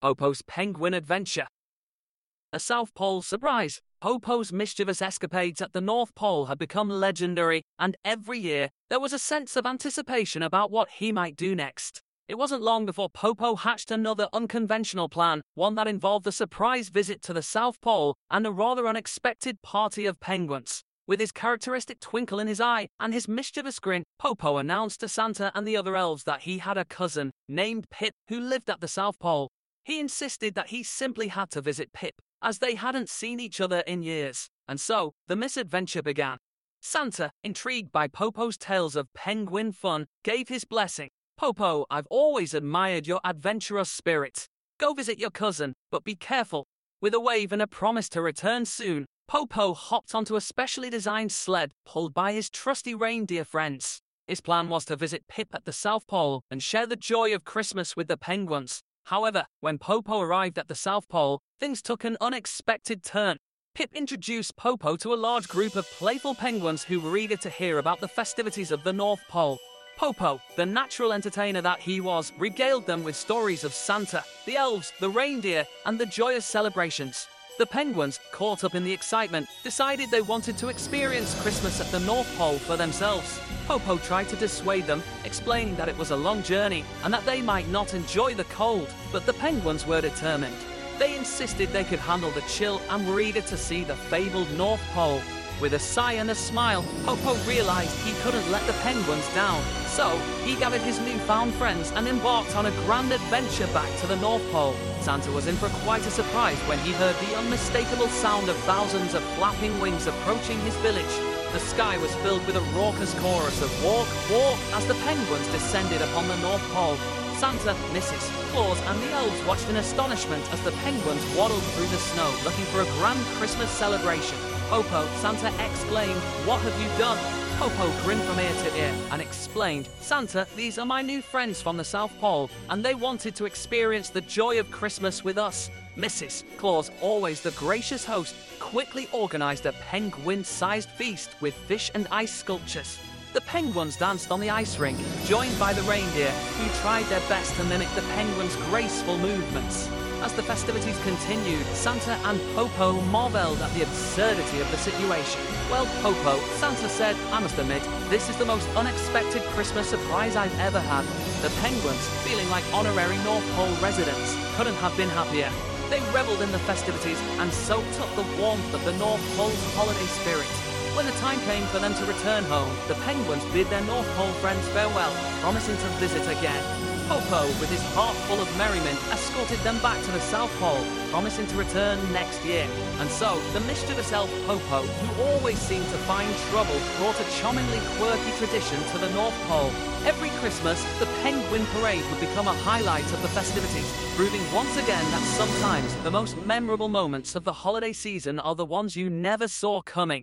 Popo's Penguin Adventure. A South Pole surprise. Popo's mischievous escapades at the North Pole had become legendary, and every year there was a sense of anticipation about what he might do next. It wasn't long before Popo hatched another unconventional plan, one that involved a surprise visit to the South Pole and a rather unexpected party of penguins. With his characteristic twinkle in his eye and his mischievous grin, Popo announced to Santa and the other elves that he had a cousin named Pip who lived at the South Pole. He insisted that he simply had to visit Pip, as they hadn't seen each other in years, and so the misadventure began. Santa, intrigued by Popo's tales of penguin fun, gave his blessing. Popo, I've always admired your adventurous spirit. Go visit your cousin, but be careful. With a wave and a promise to return soon, Popo hopped onto a specially designed sled pulled by his trusty reindeer friends. His plan was to visit Pip at the South Pole and share the joy of Christmas with the penguins. However, when Popo arrived at the South Pole, things took an unexpected turn. Pip introduced Popo to a large group of playful penguins who were eager to hear about the festivities of the North Pole. Popo, the natural entertainer that he was, regaled them with stories of Santa, the elves, the reindeer, and the joyous celebrations. The penguins, caught up in the excitement, decided they wanted to experience Christmas at the North Pole for themselves. Popo tried to dissuade them, explaining that it was a long journey and that they might not enjoy the cold, but the penguins were determined. They insisted they could handle the chill and were eager to see the fabled North Pole. With a sigh and a smile, Popo realized he couldn't let the penguins down. So, he gathered his newfound friends and embarked on a grand adventure back to the North Pole. Santa was in for quite a surprise when he heard the unmistakable sound of thousands of flapping wings approaching his village. The sky was filled with a raucous chorus of walk, walk as the penguins descended upon the North Pole. Santa, Mrs. Claus, and the elves watched in astonishment as the penguins waddled through the snow looking for a grand Christmas celebration. Popo, Santa exclaimed, What have you done? Popo grinned from ear to ear and explained, Santa, these are my new friends from the South Pole, and they wanted to experience the joy of Christmas with us. Mrs. Claus, always the gracious host, quickly organized a penguin sized feast with fish and ice sculptures. The penguins danced on the ice rink, joined by the reindeer, who tried their best to mimic the penguins' graceful movements. As the festivities continued, Santa and Popo marveled at the absurdity of the situation. Well, Popo, Santa said, I must admit, this is the most unexpected Christmas surprise I've ever had. The penguins, feeling like honorary North Pole residents, couldn't have been happier. They reveled in the festivities and soaked up the warmth of the North Pole's holiday spirit. When the time came for them to return home, the penguins bid their North Pole friends farewell, promising to visit again. Popo, with his heart full of merriment, escorted them back to the South Pole, promising to return next year. And so, the mischievous elf Popo, who always seemed to find trouble, brought a charmingly quirky tradition to the North Pole. Every Christmas, the Penguin Parade would become a highlight of the festivities, proving once again that sometimes the most memorable moments of the holiday season are the ones you never saw coming.